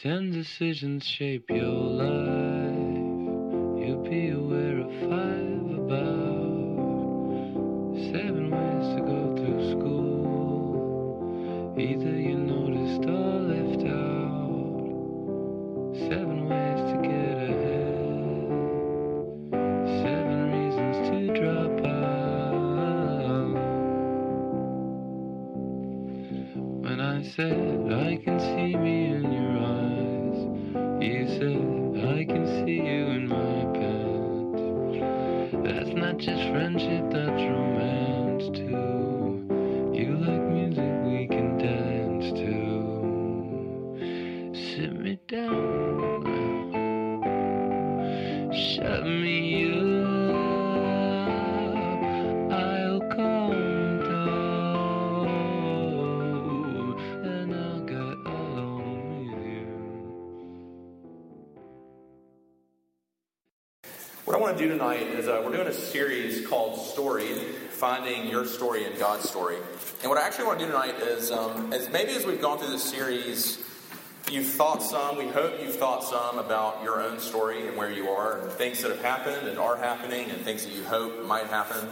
Ten decisions shape your life. You'll be aware of five about seven ways to go through school. Either you noticed or left out. Seven ways to get ahead. Seven reasons to drop out. When I said I can see me just friendship, that's What I want to do tonight is uh, we're doing a series called Story, finding your story in God's story. And what I actually want to do tonight is, um, is maybe as we've gone through this series, you've thought some, we hope you've thought some about your own story and where you are, and things that have happened and are happening, and things that you hope might happen.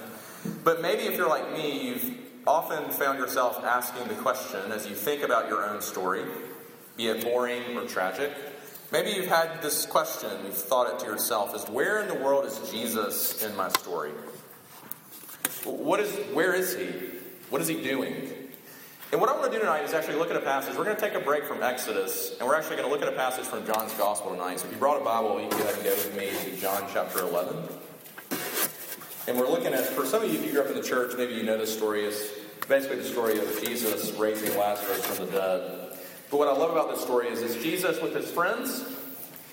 But maybe if you're like me, you've often found yourself asking the question as you think about your own story, be it boring or tragic. Maybe you've had this question, you've thought it to yourself, is where in the world is Jesus in my story? What is, where is he? What is he doing? And what I want to do tonight is actually look at a passage. We're going to take a break from Exodus, and we're actually going to look at a passage from John's Gospel tonight. So if you brought a Bible, you can go ahead and go with me to John chapter 11. And we're looking at, for some of you, if you grew up in the church, maybe you know this story, It's basically the story of Jesus raising Lazarus from the dead. But what I love about this story is, is Jesus with his friends.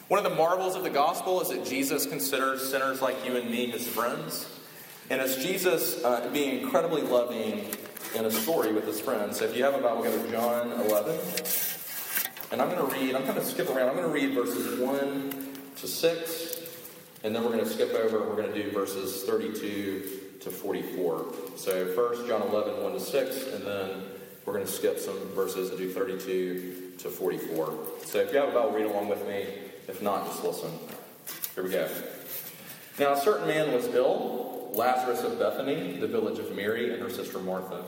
One of the marvels of the gospel is that Jesus considers sinners like you and me his friends. And it's Jesus uh, being incredibly loving in a story with his friends. So if you have a Bible, go to John 11. And I'm going to read, I'm going to skip around. I'm going to read verses 1 to 6. And then we're going to skip over, and we're going to do verses 32 to 44. So first, John 11, 1 to 6. And then we're going to skip some verses and do 32 to 44. So if you have a Bible, read along with me. If not, just listen. Here we go. Now, a certain man was ill, Lazarus of Bethany, the village of Mary and her sister Martha.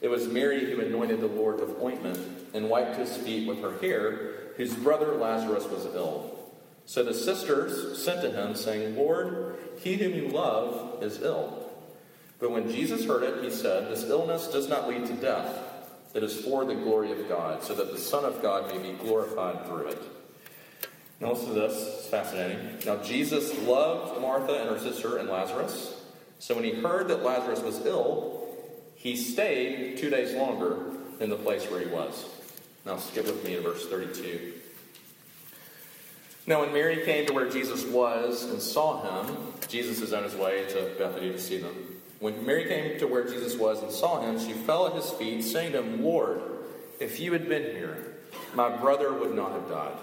It was Mary who anointed the Lord with ointment and wiped his feet with her hair, whose brother Lazarus was ill. So the sisters sent to him, saying, Lord, he whom you love is ill. But when Jesus heard it, he said, This illness does not lead to death. It is for the glory of God, so that the Son of God may be glorified through it. Now listen to this, it's fascinating. Now Jesus loved Martha and her sister and Lazarus. So when he heard that Lazarus was ill, he stayed two days longer in the place where he was. Now skip with me to verse 32. Now when Mary came to where Jesus was and saw him, Jesus is on his way to Bethany to see them. When Mary came to where Jesus was and saw him, she fell at his feet, saying to him, Lord, if you had been here, my brother would not have died.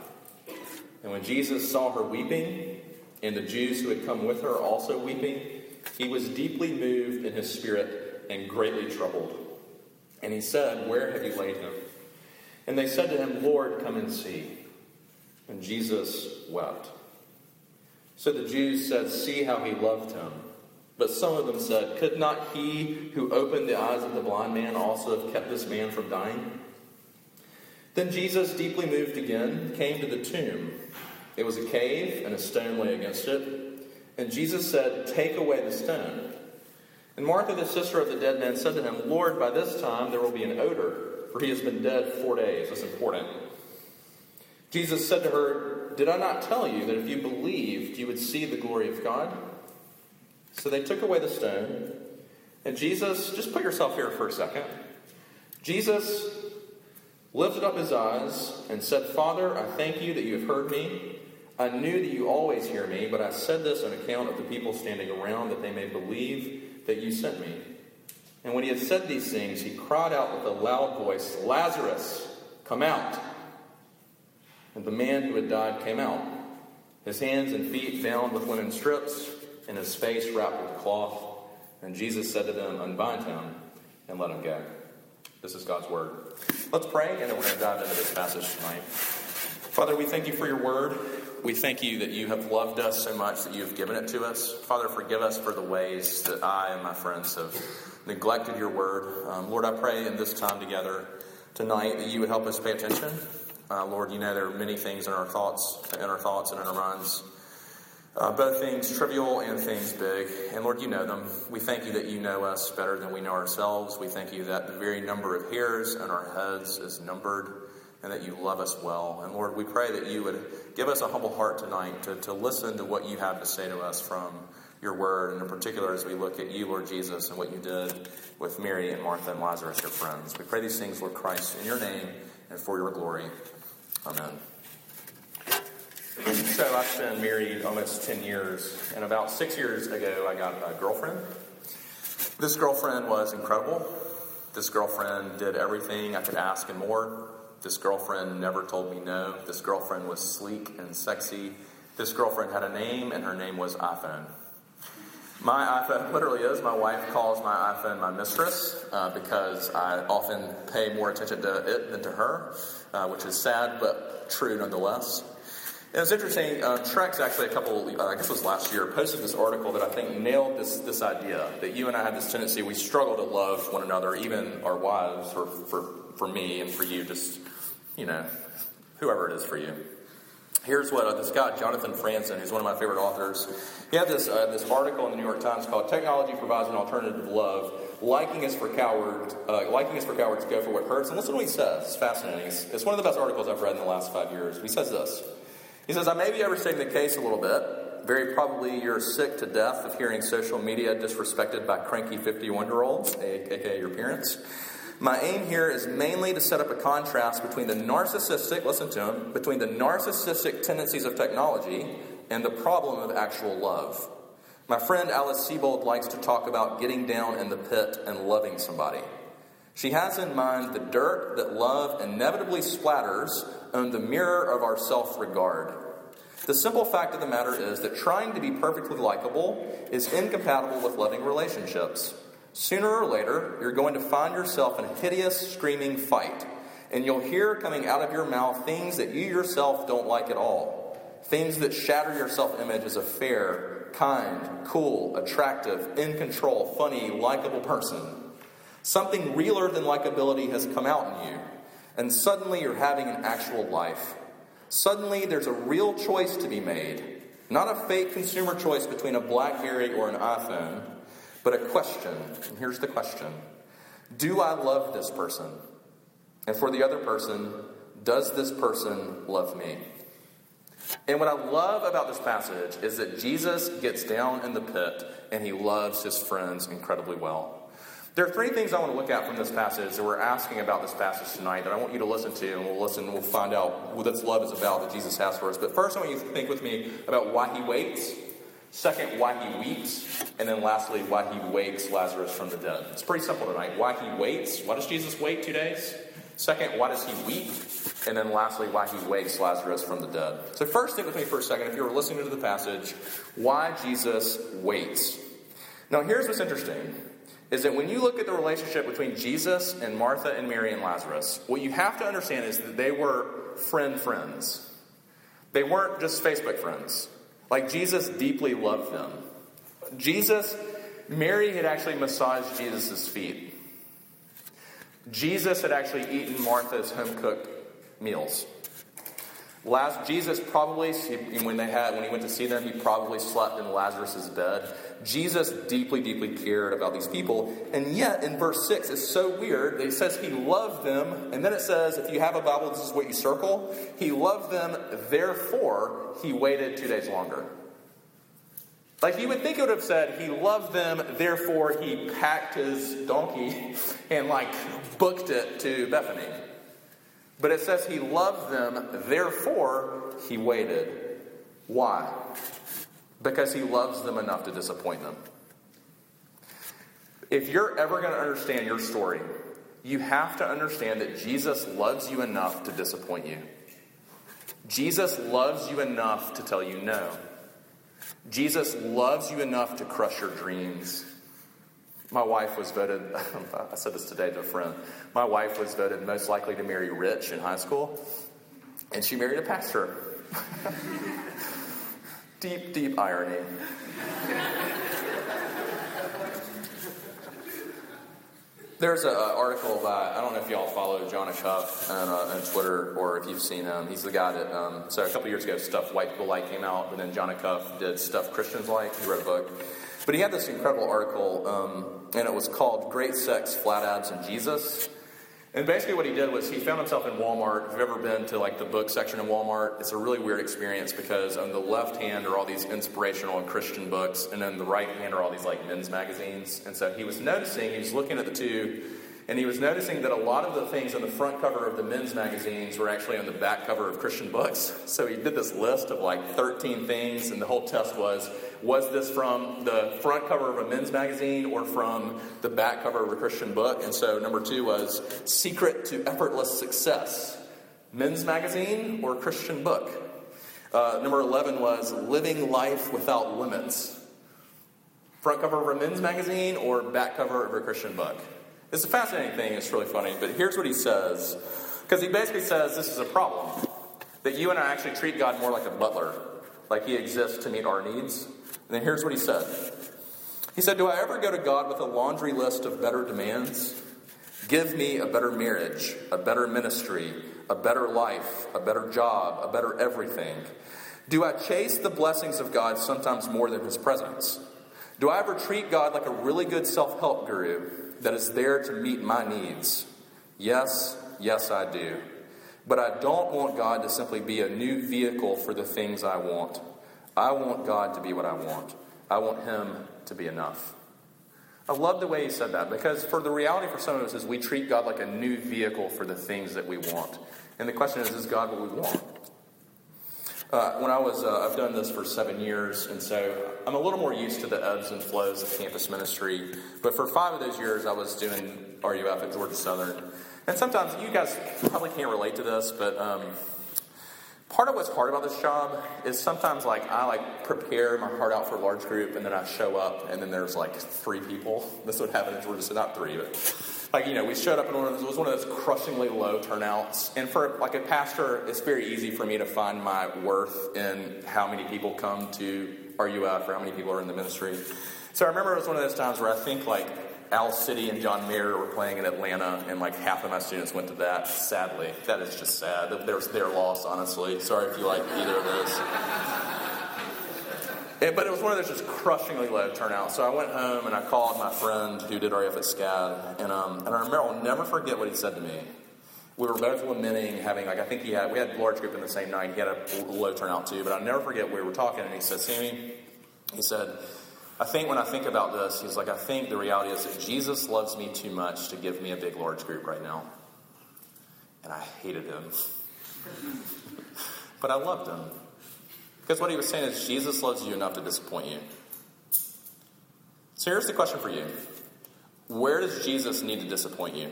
And when Jesus saw her weeping, and the Jews who had come with her also weeping, he was deeply moved in his spirit and greatly troubled. And he said, Where have you laid him? And they said to him, Lord, come and see. And Jesus wept. So the Jews said, See how he loved him. But some of them said, Could not he who opened the eyes of the blind man also have kept this man from dying? Then Jesus, deeply moved again, came to the tomb. It was a cave, and a stone lay against it. And Jesus said, Take away the stone. And Martha, the sister of the dead man, said to him, Lord, by this time there will be an odor, for he has been dead four days. That's important. Jesus said to her, Did I not tell you that if you believed, you would see the glory of God? So they took away the stone. And Jesus, just put yourself here for a second. Jesus lifted up his eyes and said, Father, I thank you that you have heard me. I knew that you always hear me, but I said this on account of the people standing around, that they may believe that you sent me. And when he had said these things, he cried out with a loud voice, Lazarus, come out. And the man who had died came out, his hands and feet bound with linen strips, and his face wrapped with cloth. And Jesus said to them, Unbind him and let him go. This is God's word. Let's pray, and then we're going to dive into this passage tonight. Father, we thank you for your word. We thank you that you have loved us so much that you have given it to us. Father, forgive us for the ways that I and my friends have neglected your word. Um, Lord, I pray in this time together tonight that you would help us pay attention. Uh, Lord, you know there are many things in our thoughts, in our thoughts and in our minds, uh, both things trivial and things big. And Lord, you know them. We thank you that you know us better than we know ourselves. We thank you that the very number of hairs on our heads is numbered and that you love us well. And Lord, we pray that you would give us a humble heart tonight to, to listen to what you have to say to us from your word, and in particular as we look at you, Lord Jesus, and what you did with Mary and Martha and Lazarus, your friends. We pray these things, Lord Christ, in your name and for your glory. Amen. So I've been married almost 10 years, and about six years ago, I got a girlfriend. This girlfriend was incredible. This girlfriend did everything I could ask and more. This girlfriend never told me no. This girlfriend was sleek and sexy. This girlfriend had a name, and her name was iPhone. My iPhone literally is. My wife calls my iPhone my mistress uh, because I often pay more attention to it than to her, uh, which is sad but true nonetheless. It's interesting. Uh, Trex actually a couple, uh, I guess it was last year, posted this article that I think nailed this this idea that you and I have this tendency we struggle to love one another, even our wives, or for for me and for you, just you know, whoever it is for you. Here's what uh, this guy, Jonathan Franzen, who's one of my favorite authors, he had this, uh, this article in the New York Times called Technology Provides an Alternative Love. Liking is for cowards, uh, liking is for cowards, go for what hurts. And listen to what he says. It's fascinating. It's, it's one of the best articles I've read in the last five years. He says this. He says, I may be overstating the case a little bit. Very probably you're sick to death of hearing social media disrespected by cranky 51 year olds, aka your parents. My aim here is mainly to set up a contrast between the narcissistic, listen to him, between the narcissistic tendencies of technology and the problem of actual love. My friend Alice Sebold likes to talk about getting down in the pit and loving somebody. She has in mind the dirt that love inevitably splatters the mirror of our self regard. The simple fact of the matter is that trying to be perfectly likable is incompatible with loving relationships. Sooner or later, you're going to find yourself in a hideous, screaming fight, and you'll hear coming out of your mouth things that you yourself don't like at all. Things that shatter your self image as a fair, kind, cool, attractive, in control, funny, likable person. Something realer than likability has come out in you, and suddenly you're having an actual life. Suddenly there's a real choice to be made, not a fake consumer choice between a Blackberry or an iPhone but a question. And here's the question Do I love this person? And for the other person, does this person love me? And what I love about this passage is that Jesus gets down in the pit and he loves his friends incredibly well. There are three things I want to look at from this passage that we're asking about this passage tonight that I want you to listen to, and we'll listen, and we'll find out what this love is about that Jesus has for us. But first, I want you to think with me about why he waits Second, why he weeps. And then lastly, why he wakes Lazarus from the dead. It's pretty simple tonight. Why he waits. Why does Jesus wait two days? Second, why does he weep? And then lastly, why he wakes Lazarus from the dead. So, first, think with me for a second. If you were listening to the passage, why Jesus waits. Now, here's what's interesting is that when you look at the relationship between Jesus and Martha and Mary and Lazarus, what you have to understand is that they were friend friends. They weren't just Facebook friends. Like Jesus deeply loved them. Jesus, Mary had actually massaged Jesus' feet. Jesus had actually eaten Martha's home cooked meals. Last, Jesus probably, when they had, when he went to see them, he probably slept in Lazarus' bed. Jesus deeply, deeply cared about these people. And yet, in verse 6, it's so weird. It says he loved them. And then it says, if you have a Bible, this is what you circle. He loved them, therefore, he waited two days longer. Like you would think it would have said, he loved them, therefore he packed his donkey and like booked it to Bethany. But it says he loved them, therefore he waited. Why? because he loves them enough to disappoint them. If you're ever going to understand your story, you have to understand that Jesus loves you enough to disappoint you. Jesus loves you enough to tell you no. Jesus loves you enough to crush your dreams. My wife was voted, I said this today to a friend, my wife was voted most likely to marry rich in high school. And she married a pastor. deep, deep irony. There's an article by, I don't know if y'all follow Jon Acuff on, uh, on Twitter or if you've seen him. He's the guy that, um, so a couple years ago, Stuff White People Like came out, but then Jon Acuff did Stuff Christians Like. He wrote a book. But he had this incredible article, um, and it was called Great Sex, Flat Abs, and Jesus. And basically, what he did was he found himself in Walmart. If you've ever been to like the book section in Walmart, it's a really weird experience because on the left hand are all these inspirational and Christian books, and then the right hand are all these like men's magazines. And so he was noticing, he was looking at the two, and he was noticing that a lot of the things on the front cover of the men's magazines were actually on the back cover of Christian books. So he did this list of like 13 things, and the whole test was was this from the front cover of a men's magazine or from the back cover of a Christian book? And so number two was Secret to Effortless Success men's magazine or Christian book? Uh, number 11 was Living Life Without Limits. Front cover of a men's magazine or back cover of a Christian book? It's a fascinating thing, it's really funny, but here's what he says. Because he basically says this is a problem. That you and I actually treat God more like a butler, like he exists to meet our needs. And then here's what he said He said, Do I ever go to God with a laundry list of better demands? Give me a better marriage, a better ministry, a better life, a better job, a better everything. Do I chase the blessings of God sometimes more than his presence? Do I ever treat God like a really good self help guru that is there to meet my needs? Yes, yes, I do. But I don't want God to simply be a new vehicle for the things I want. I want God to be what I want. I want Him to be enough. I love the way he said that because for the reality for some of us is we treat God like a new vehicle for the things that we want. And the question is, is God what we want? Uh, when I was, uh, I've done this for seven years, and so I'm a little more used to the ebbs and flows of campus ministry. But for five of those years, I was doing RUF at Georgia Southern. And sometimes you guys probably can't relate to this, but um, Part of what's hard about this job is sometimes like I like prepare my heart out for a large group and then I show up and then there's like three people. This would happen in Georgia, so not three, but like you know, we showed up and it was one of those crushingly low turnouts. And for like a pastor, it's very easy for me to find my worth in how many people come to RUF or how many people are in the ministry. So I remember it was one of those times where I think like Owl City and John Mayer were playing in Atlanta, and like half of my students went to that. Sadly, that is just sad. There's their loss, honestly. Sorry if you like either of those. But it was one of those just crushingly low turnout. So I went home and I called my friend who did RUF at SCAD, and um, and I remember I'll never forget what he said to me. We were both lamenting having like I think he had we had a large group in the same night. He had a low turnout too, but I'll never forget we were talking, and he said, "Sammy," he said I think when I think about this, he's like, I think the reality is that Jesus loves me too much to give me a big, large group right now. And I hated him. but I loved him. Because what he was saying is, Jesus loves you enough to disappoint you. So here's the question for you Where does Jesus need to disappoint you?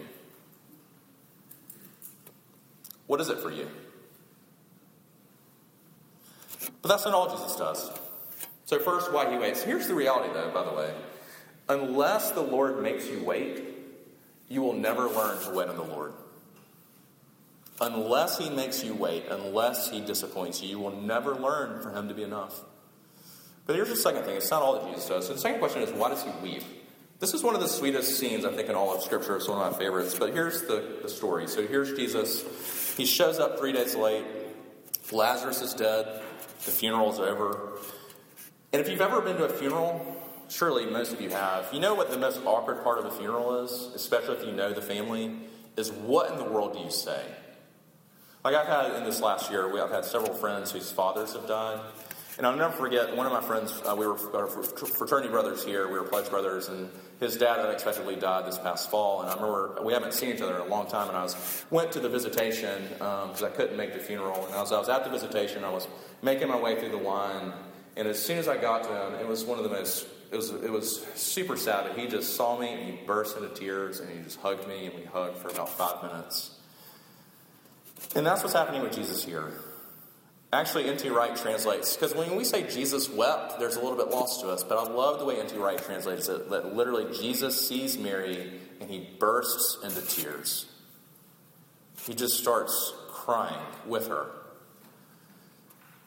What is it for you? But that's not all Jesus does. So, first, why he waits. Here's the reality, though, by the way. Unless the Lord makes you wait, you will never learn to wait on the Lord. Unless he makes you wait, unless he disappoints you, you will never learn for him to be enough. But here's the second thing it's not all that Jesus does. So, the second question is why does he weep? This is one of the sweetest scenes, I think, in all of Scripture. It's one of my favorites. But here's the, the story. So, here's Jesus. He shows up three days late. Lazarus is dead. The funeral's over. And if you've ever been to a funeral, surely most of you have, you know what the most awkward part of a funeral is, especially if you know the family, is what in the world do you say? Like I've had in this last year, I've had several friends whose fathers have died. And I'll never forget, one of my friends, uh, we were fraternity brothers here, we were pledge brothers, and his dad unexpectedly died this past fall. And I remember we haven't seen each other in a long time, and I was went to the visitation because um, I couldn't make the funeral. And as I was at the visitation, I was making my way through the line, and as soon as I got to him, it was one of the most, it was, it was super sad, he just saw me and he burst into tears and he just hugged me and we hugged for about five minutes. And that's what's happening with Jesus here. Actually, N.T. Wright translates, because when we say Jesus wept, there's a little bit lost to us, but I love the way N.T. Wright translates it that literally Jesus sees Mary and he bursts into tears. He just starts crying with her.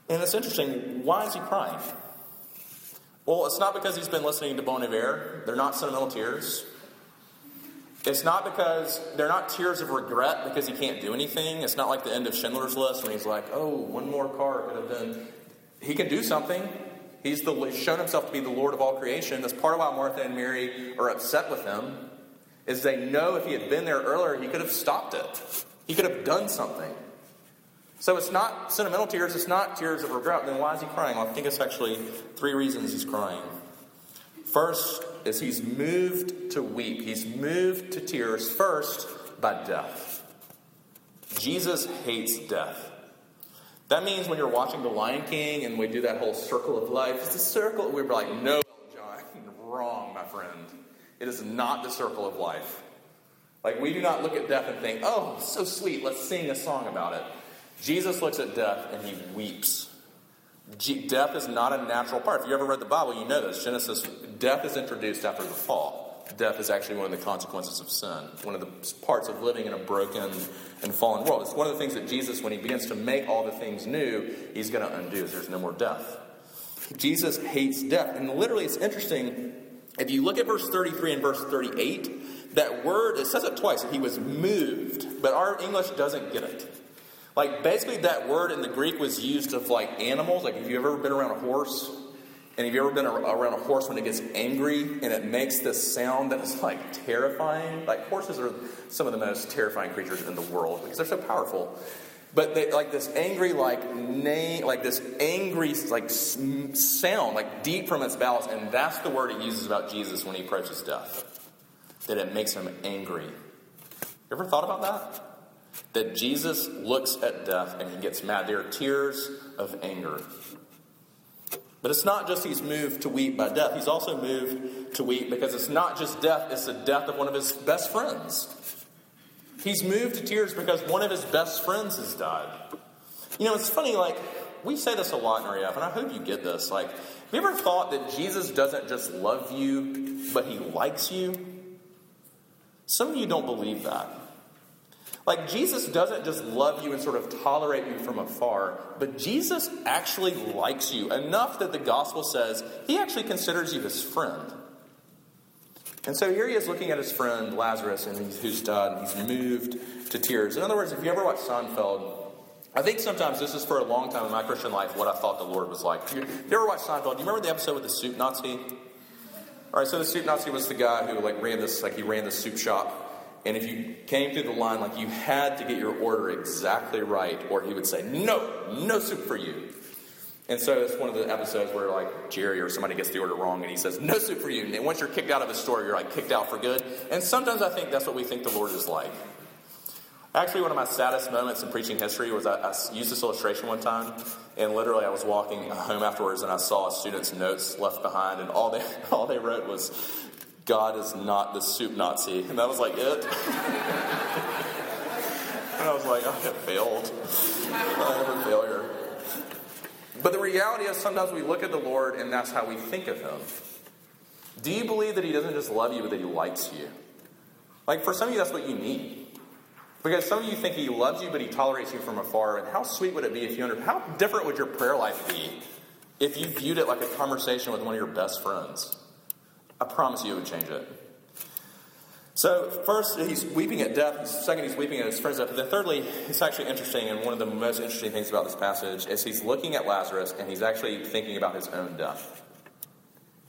And it's interesting, why is he crying? Well, it's not because he's been listening to Bon Iver. They're not sentimental tears. It's not because they're not tears of regret because he can't do anything. It's not like the end of Schindler's List when he's like, oh, one more car could have been. He can do something. He's the, shown himself to be the Lord of all creation. That's part of why Martha and Mary are upset with him, is they know if he had been there earlier, he could have stopped it. He could have done something. So it's not sentimental tears, it's not tears of regret. Then why is he crying? Well, I think it's actually three reasons he's crying. First is he's moved to weep. He's moved to tears first by death. Jesus hates death. That means when you're watching The Lion King and we do that whole circle of life, it's a circle. We're like, no, John, wrong, my friend. It is not the circle of life. Like, we do not look at death and think, oh, so sweet, let's sing a song about it. Jesus looks at death and he weeps. Death is not a natural part. If you ever read the Bible, you know this. Genesis, death is introduced after the fall. Death is actually one of the consequences of sin, one of the parts of living in a broken and fallen world. It's one of the things that Jesus, when he begins to make all the things new, he's going to undo. There's no more death. Jesus hates death. And literally, it's interesting. If you look at verse 33 and verse 38, that word, it says it twice. He was moved, but our English doesn't get it. Like basically, that word in the Greek was used of like animals. Like, if you've ever been around a horse, and have you ever been around a horse when it gets angry and it makes this sound that is like terrifying? Like horses are some of the most terrifying creatures in the world because they're so powerful. But they like this angry, like name, like this angry, like sound, like deep from its bowels, and that's the word he uses about Jesus when he approaches death. That it makes him angry. You ever thought about that? That Jesus looks at death and he gets mad. There are tears of anger. But it's not just he's moved to weep by death, he's also moved to weep because it's not just death, it's the death of one of his best friends. He's moved to tears because one of his best friends has died. You know, it's funny, like, we say this a lot in RUF, and I hope you get this. Like, have you ever thought that Jesus doesn't just love you, but he likes you? Some of you don't believe that. Like, Jesus doesn't just love you and sort of tolerate you from afar, but Jesus actually likes you enough that the gospel says he actually considers you his friend. And so here he is looking at his friend Lazarus, and who's died, and he's moved to tears. In other words, if you ever watch Seinfeld, I think sometimes this is for a long time in my Christian life what I thought the Lord was like. You, you ever watch Seinfeld, do you remember the episode with the soup Nazi? All right, so the soup Nazi was the guy who like ran this, like he ran the soup shop. And if you came through the line, like you had to get your order exactly right, or he would say, No, no soup for you. And so it's one of the episodes where like Jerry or somebody gets the order wrong and he says, No soup for you. And once you're kicked out of a store, you're like kicked out for good. And sometimes I think that's what we think the Lord is like. Actually, one of my saddest moments in preaching history was I, I, used this illustration one time, and literally I was walking home afterwards and I saw a student's notes left behind, and all they all they wrote was, God is not the soup Nazi. And that was like it. and I was like, I have failed. I am a failure. But the reality is sometimes we look at the Lord and that's how we think of him. Do you believe that he doesn't just love you, but that he likes you? Like for some of you, that's what you need. Because some of you think he loves you, but he tolerates you from afar. And how sweet would it be if you understood? How different would your prayer life be if you viewed it like a conversation with one of your best friends? I promise you it would change it. So, first, he's weeping at death. Second, he's weeping at his friend's death. But then, thirdly, it's actually interesting, and one of the most interesting things about this passage is he's looking at Lazarus and he's actually thinking about his own death.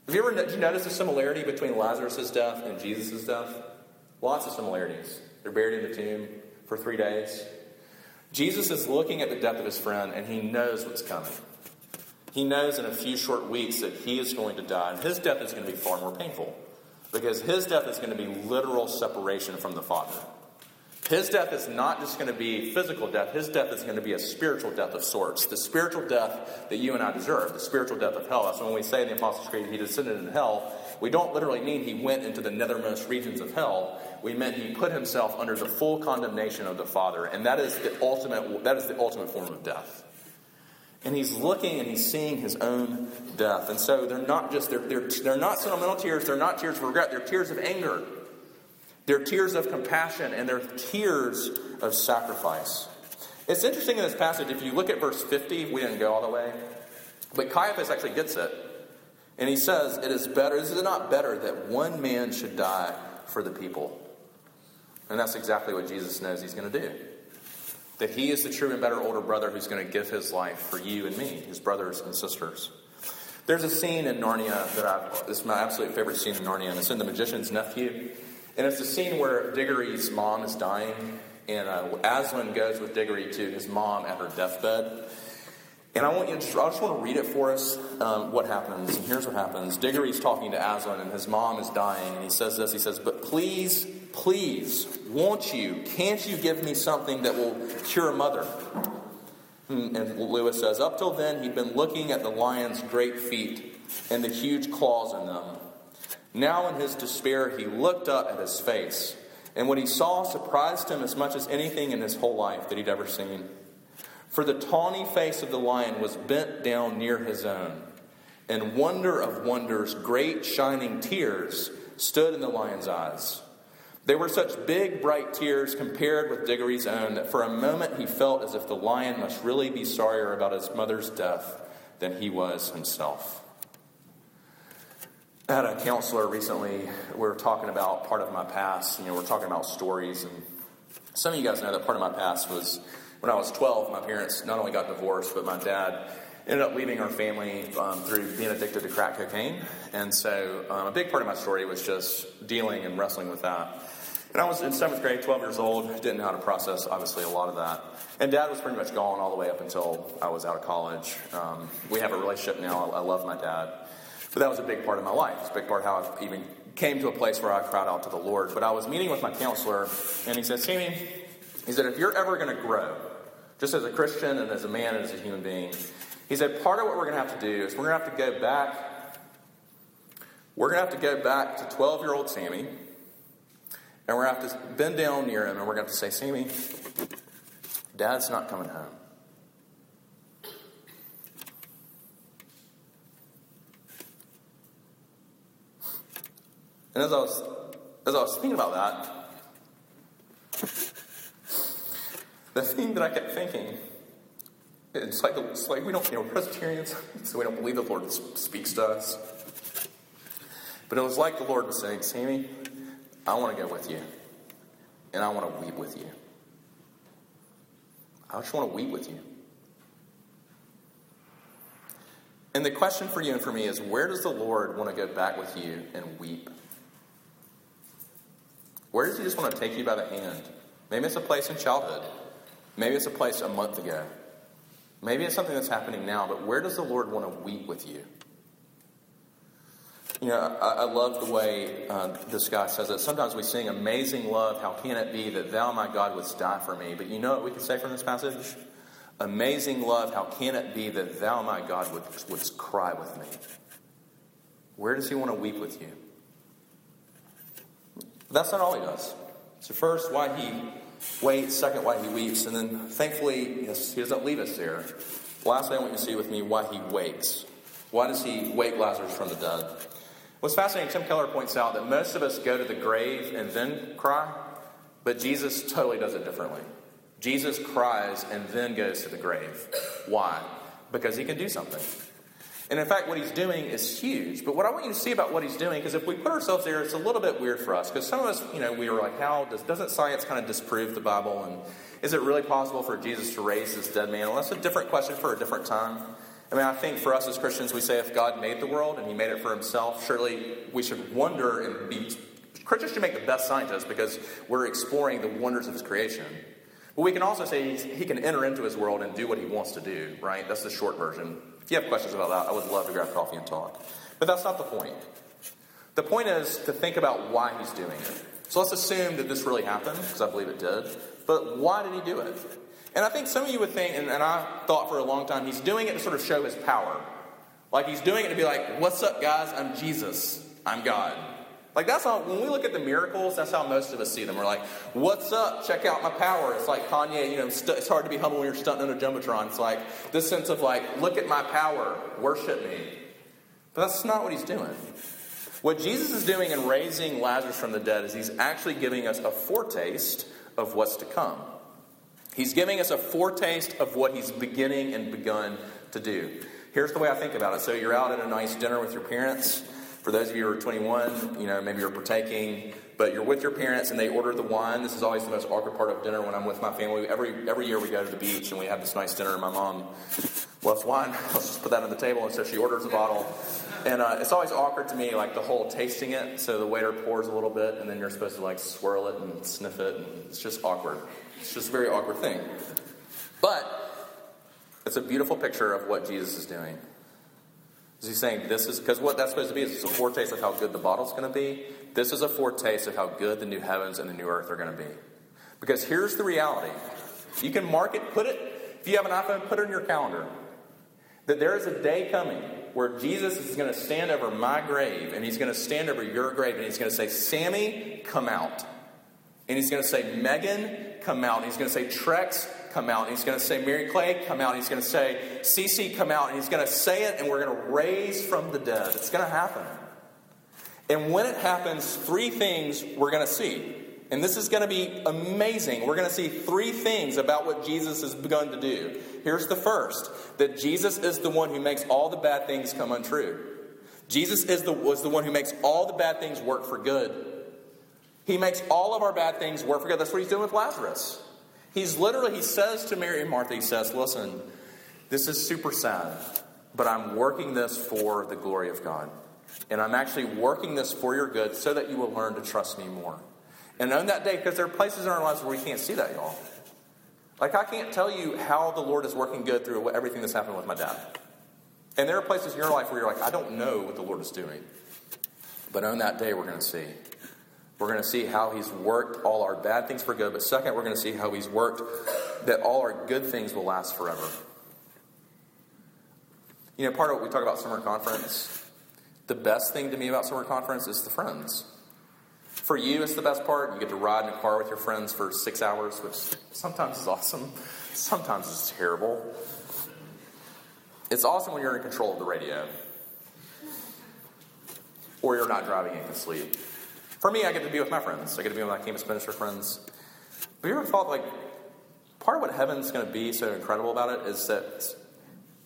Have you ever did you notice a similarity between Lazarus' death and Jesus' death? Lots of similarities. They're buried in the tomb for three days. Jesus is looking at the death of his friend, and he knows what's coming. He knows in a few short weeks that he is going to die, and his death is going to be far more painful because his death is going to be literal separation from the Father. His death is not just going to be physical death, his death is going to be a spiritual death of sorts. The spiritual death that you and I deserve, the spiritual death of hell. That's when we say in the Apostles' Creed he descended into hell. We don't literally mean he went into the nethermost regions of hell. We meant he put himself under the full condemnation of the Father, and that is the ultimate that is the ultimate form of death. And he's looking and he's seeing his own death. And so they're not just, they're, they're, they're not sentimental tears, they're not tears of regret, they're tears of anger. They're tears of compassion and they're tears of sacrifice. It's interesting in this passage, if you look at verse 50, we didn't go all the way, but Caiaphas actually gets it. And he says, It is better, is it not better that one man should die for the people? And that's exactly what Jesus knows he's going to do. That he is the true and better older brother who's going to give his life for you and me, his brothers and sisters. There's a scene in Narnia that I've, my absolute favorite scene in Narnia, and it's in The Magician's Nephew. And it's the scene where Diggory's mom is dying, and uh, Aslan goes with Diggory to his mom at her deathbed. And I want you to I just want to read it for us, um, what happens. And here's what happens. Diggory's talking to Aslan, and his mom is dying, and he says this. He says, But please, please, won't you, can't you give me something that will cure mother? Hmm, and Lewis says, Up till then, he'd been looking at the lion's great feet and the huge claws in them. Now, in his despair, he looked up at his face, and what he saw surprised him as much as anything in his whole life that he'd ever seen. For the tawny face of the lion was bent down near his own, and wonder of wonders, great shining tears stood in the lion's eyes. They were such big, bright tears compared with Diggory's own that for a moment he felt as if the lion must really be sorrier about his mother's death than he was himself. I had a counselor recently. We were talking about part of my past. You know, we're talking about stories, and some of you guys know that part of my past was when I was 12. My parents not only got divorced, but my dad ended up leaving our family um, through being addicted to crack cocaine. And so, um, a big part of my story was just dealing and wrestling with that. And I was in seventh grade, 12 years old, didn't know how to process, obviously, a lot of that. And dad was pretty much gone all the way up until I was out of college. Um, we have a relationship now. I, love my dad. But that was a big part of my life. It's a big part of how I even came to a place where I cried out to the Lord. But I was meeting with my counselor, and he said, Sammy, he said, if you're ever going to grow, just as a Christian and as a man and as a human being, he said, part of what we're going to have to do is we're going to have to go back. We're going to have to go back to 12 year old Sammy, and we're going to have to bend down near him, and we're going to have to say, Sammy, Dad's not coming home. And as I was, as I was thinking about that, the thing that I kept thinking, it's like, it's like we don't, you know, Presbyterians, so we don't believe the Lord speaks to us. But it was like the Lord was saying, Sammy, I want to go with you. And I want to weep with you. I just want to weep with you. And the question for you and for me is where does the Lord want to go back with you and weep? Where does He just want to take you by the hand? Maybe it's a place in childhood. Maybe it's a place a month ago. Maybe it's something that's happening now, but where does the Lord want to weep with you? You know, I, I love the way uh, this guy says it. Sometimes we sing, Amazing love, how can it be that thou, my God, wouldst die for me? But you know what we can say from this passage? Amazing love, how can it be that thou, my God, would, wouldst cry with me? Where does he want to weep with you? That's not all he does. So, first, why he waits, second, why he weeps, and then thankfully, yes, he doesn't leave us there. Lastly, I want you to see with me why he wakes. Why does he wake Lazarus from the dead? What's fascinating, Tim Keller points out that most of us go to the grave and then cry, but Jesus totally does it differently. Jesus cries and then goes to the grave. Why? Because he can do something. And in fact, what he's doing is huge. But what I want you to see about what he's doing, because if we put ourselves there, it's a little bit weird for us. Because some of us, you know, we were like, how does, doesn't science kind of disprove the Bible? And is it really possible for Jesus to raise this dead man? Well, that's a different question for a different time. I mean, I think for us as Christians, we say if God made the world and he made it for himself, surely we should wonder and be. Christians should make the best scientists because we're exploring the wonders of his creation. But we can also say he can enter into his world and do what he wants to do, right? That's the short version. If you have questions about that, I would love to grab coffee and talk. But that's not the point. The point is to think about why he's doing it. So let's assume that this really happened, because I believe it did. But why did he do it? And I think some of you would think, and, and I thought for a long time, he's doing it to sort of show his power. Like he's doing it to be like, what's up, guys? I'm Jesus. I'm God. Like that's how when we look at the miracles, that's how most of us see them. We're like, "What's up? Check out my power." It's like Kanye, you know, st- it's hard to be humble when you're stunting on a jumbotron. It's like this sense of like, "Look at my power, worship me." But that's not what he's doing. What Jesus is doing in raising Lazarus from the dead is he's actually giving us a foretaste of what's to come. He's giving us a foretaste of what he's beginning and begun to do. Here's the way I think about it. So you're out at a nice dinner with your parents. For those of you who are 21, you know, maybe you're partaking, but you're with your parents and they order the wine. This is always the most awkward part of dinner when I'm with my family. Every every year we go to the beach and we have this nice dinner and my mom loves wine. Let's just put that on the table. And so she orders a bottle. And uh, it's always awkward to me, like the whole tasting it. So the waiter pours a little bit, and then you're supposed to like swirl it and sniff it, and it's just awkward. It's just a very awkward thing. But it's a beautiful picture of what Jesus is doing. Is he saying this is because what that's supposed to be is it's a foretaste of how good the bottle's going to be. This is a foretaste of how good the new heavens and the new earth are going to be. Because here's the reality: you can mark it, put it. If you have an iPhone, put it in your calendar. That there is a day coming where Jesus is going to stand over my grave and he's going to stand over your grave and he's going to say, Sammy, come out. And he's going to say, Megan, come out. And he's going to say, Trex, come out. And he's going to say, Mary Clay, come out. And he's going to say, Cece, come out. And he's going to say it, and we're going to raise from the dead. It's going to happen. And when it happens, three things we're going to see. And this is going to be amazing. We're going to see three things about what Jesus has begun to do. Here's the first that Jesus is the one who makes all the bad things come untrue. Jesus is the, was the one who makes all the bad things work for good. He makes all of our bad things work for good. That's what he's doing with Lazarus. He's literally, he says to Mary and Martha, he says, Listen, this is super sad, but I'm working this for the glory of God. And I'm actually working this for your good so that you will learn to trust me more. And on that day, because there are places in our lives where we can't see that, y'all. Like, I can't tell you how the Lord is working good through everything that's happened with my dad. And there are places in your life where you're like, I don't know what the Lord is doing. But on that day, we're going to see. We're going to see how he's worked all our bad things for good, but second, we're going to see how he's worked that all our good things will last forever. You know, part of what we talk about summer conference, the best thing to me about summer conference is the friends. For you, it's the best part. You get to ride in a car with your friends for six hours, which sometimes is awesome, sometimes it's terrible. It's awesome when you're in control of the radio, or you're not driving and can sleep. For me, I get to be with my friends. I get to be with my campus minister friends. But you ever thought, like, part of what heaven's going to be so incredible about it is that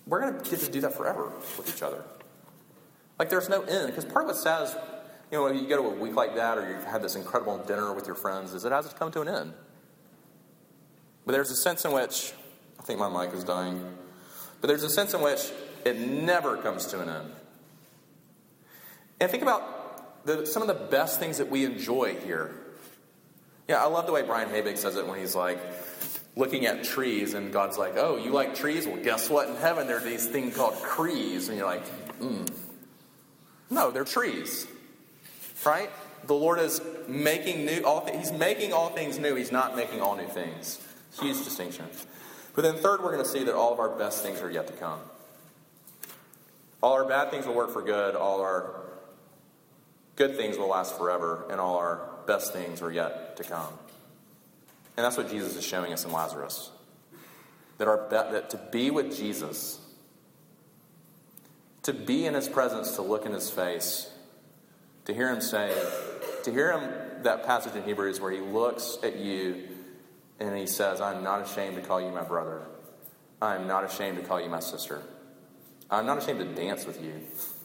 we're going to get to do that forever with each other. Like, there's no end. Because part of what says, you know, when you go to a week like that or you've had this incredible dinner with your friends, is it has to come to an end. But there's a sense in which, I think my mic is dying, but there's a sense in which it never comes to an end. And think about the, some of the best things that we enjoy here. Yeah, I love the way Brian Habig says it when he's like looking at trees, and God's like, "Oh, you like trees? Well, guess what? In heaven, there are these things called crees," and you're like, mm. "No, they're trees, right?" The Lord is making new all. Th- he's making all things new. He's not making all new things. Huge distinction. But then, third, we're going to see that all of our best things are yet to come. All our bad things will work for good. All our Good things will last forever, and all our best things are yet to come. And that's what Jesus is showing us in Lazarus. That, our be- that to be with Jesus, to be in his presence, to look in his face, to hear him say, to hear him, that passage in Hebrews where he looks at you and he says, I'm not ashamed to call you my brother. I'm not ashamed to call you my sister. I'm not ashamed to dance with you.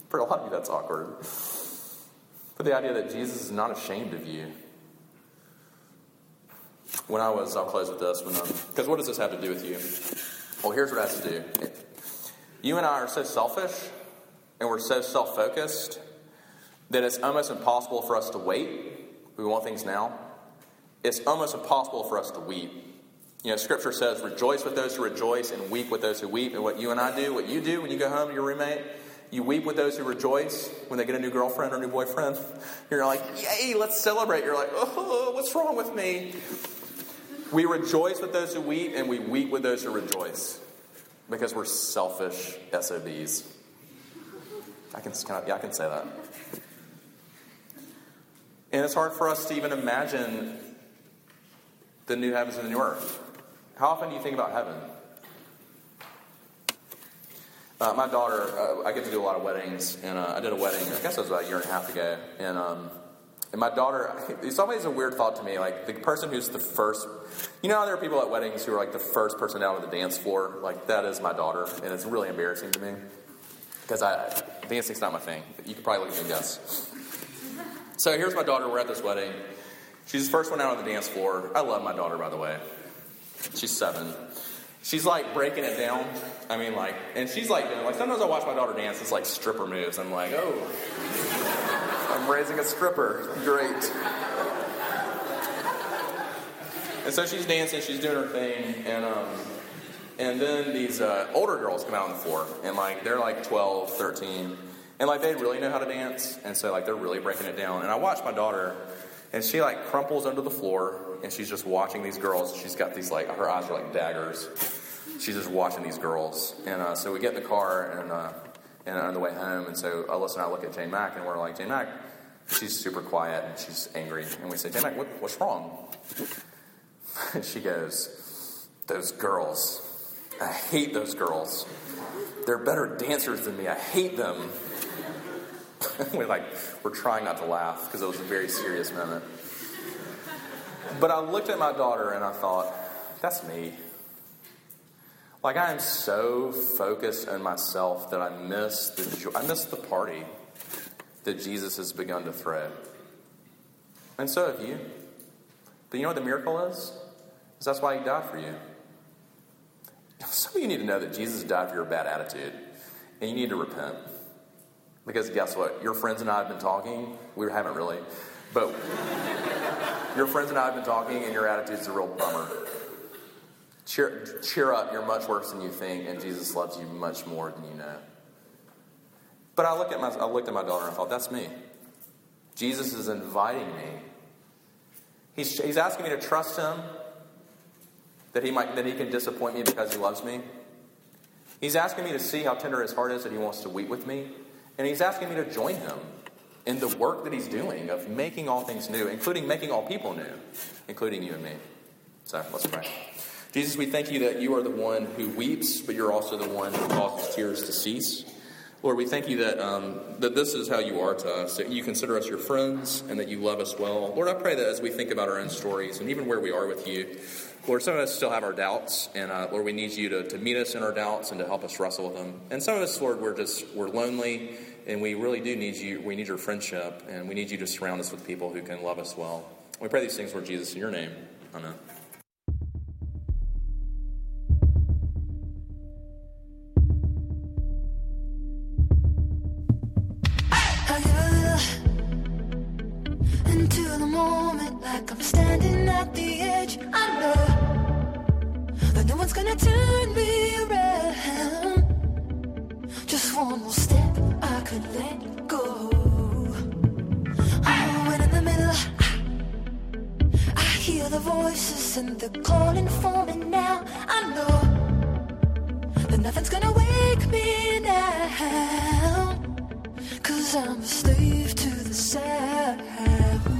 For a lot of you, that's awkward. But the idea that Jesus is not ashamed of you. When I was, I'll close with this, because what does this have to do with you? Well, here's what it has to do. You and I are so selfish, and we're so self focused, that it's almost impossible for us to wait. We want things now. It's almost impossible for us to weep. You know, Scripture says, rejoice with those who rejoice and weep with those who weep. And what you and I do, what you do when you go home to your roommate, you weep with those who rejoice when they get a new girlfriend or new boyfriend. You're like, yay, let's celebrate. You're like, oh, what's wrong with me? We rejoice with those who weep, and we weep with those who rejoice because we're selfish SOBs. I can, yeah, I can say that. And it's hard for us to even imagine the new heavens and the new earth. How often do you think about heaven? Uh, my daughter, uh, I get to do a lot of weddings, and uh, I did a wedding, I guess it was about a year and a half ago, and um, And my daughter, it's always a weird thought to me. Like the person who's the first, you know, there are people at weddings who are like the first person out on the dance floor. Like that is my daughter, and it's really embarrassing to me because I dancing's not my thing. You could probably look at me and guess. So here's my daughter. We're at this wedding. She's the first one out on the dance floor. I love my daughter, by the way. She's seven. She's like breaking it down. I mean, like, and she's like, like sometimes I watch my daughter dance. It's like stripper moves. I'm like, oh, I'm raising a stripper. Great. And so she's dancing. She's doing her thing, and um, and then these uh, older girls come out on the floor, and like they're like 12, 13, and like they really know how to dance, and so like they're really breaking it down. And I watch my daughter and she like crumples under the floor and she's just watching these girls. She's got these like, her eyes are like daggers. She's just watching these girls. And uh, so we get in the car and, uh, and on the way home. And so Alyssa and I look at Jane Mack and we're like, Jane Mack, she's super quiet and she's angry. And we say, Jane Mack, what, what's wrong? And she goes, Those girls. I hate those girls. They're better dancers than me. I hate them. we're like, we're trying not to laugh because it was a very serious moment. But I looked at my daughter and I thought, that's me. Like I am so focused on myself that I miss the joy, I miss the party that Jesus has begun to thread. And so have you. But you know what the miracle is? Is that's why he died for you. Some of you need to know that Jesus died for your bad attitude, and you need to repent. Because guess what? Your friends and I have been talking. We haven't really. But your friends and I have been talking, and your attitude's a real bummer. Cheer, cheer up. You're much worse than you think, and Jesus loves you much more than you know. But I, look at my, I looked at my daughter and I thought, that's me. Jesus is inviting me. He's, he's asking me to trust him that he, might, that he can disappoint me because he loves me. He's asking me to see how tender his heart is that he wants to weep with me. And he's asking me to join him in the work that he's doing of making all things new, including making all people new, including you and me. So let's pray. Jesus, we thank you that you are the one who weeps, but you're also the one who causes tears to cease. Lord, we thank you that, um, that this is how you are to us, that you consider us your friends and that you love us well. Lord, I pray that as we think about our own stories and even where we are with you, Lord, some of us still have our doubts, and uh, Lord, we need you to, to meet us in our doubts and to help us wrestle with them. And some of us, Lord, we're just we're lonely, and we really do need you. We need your friendship, and we need you to surround us with people who can love us well. We pray these things, Lord Jesus, in your name. Amen. gonna turn me around. Just one more step, Cause I'm a slave to wake me naul Cuz I'm steef to the sound.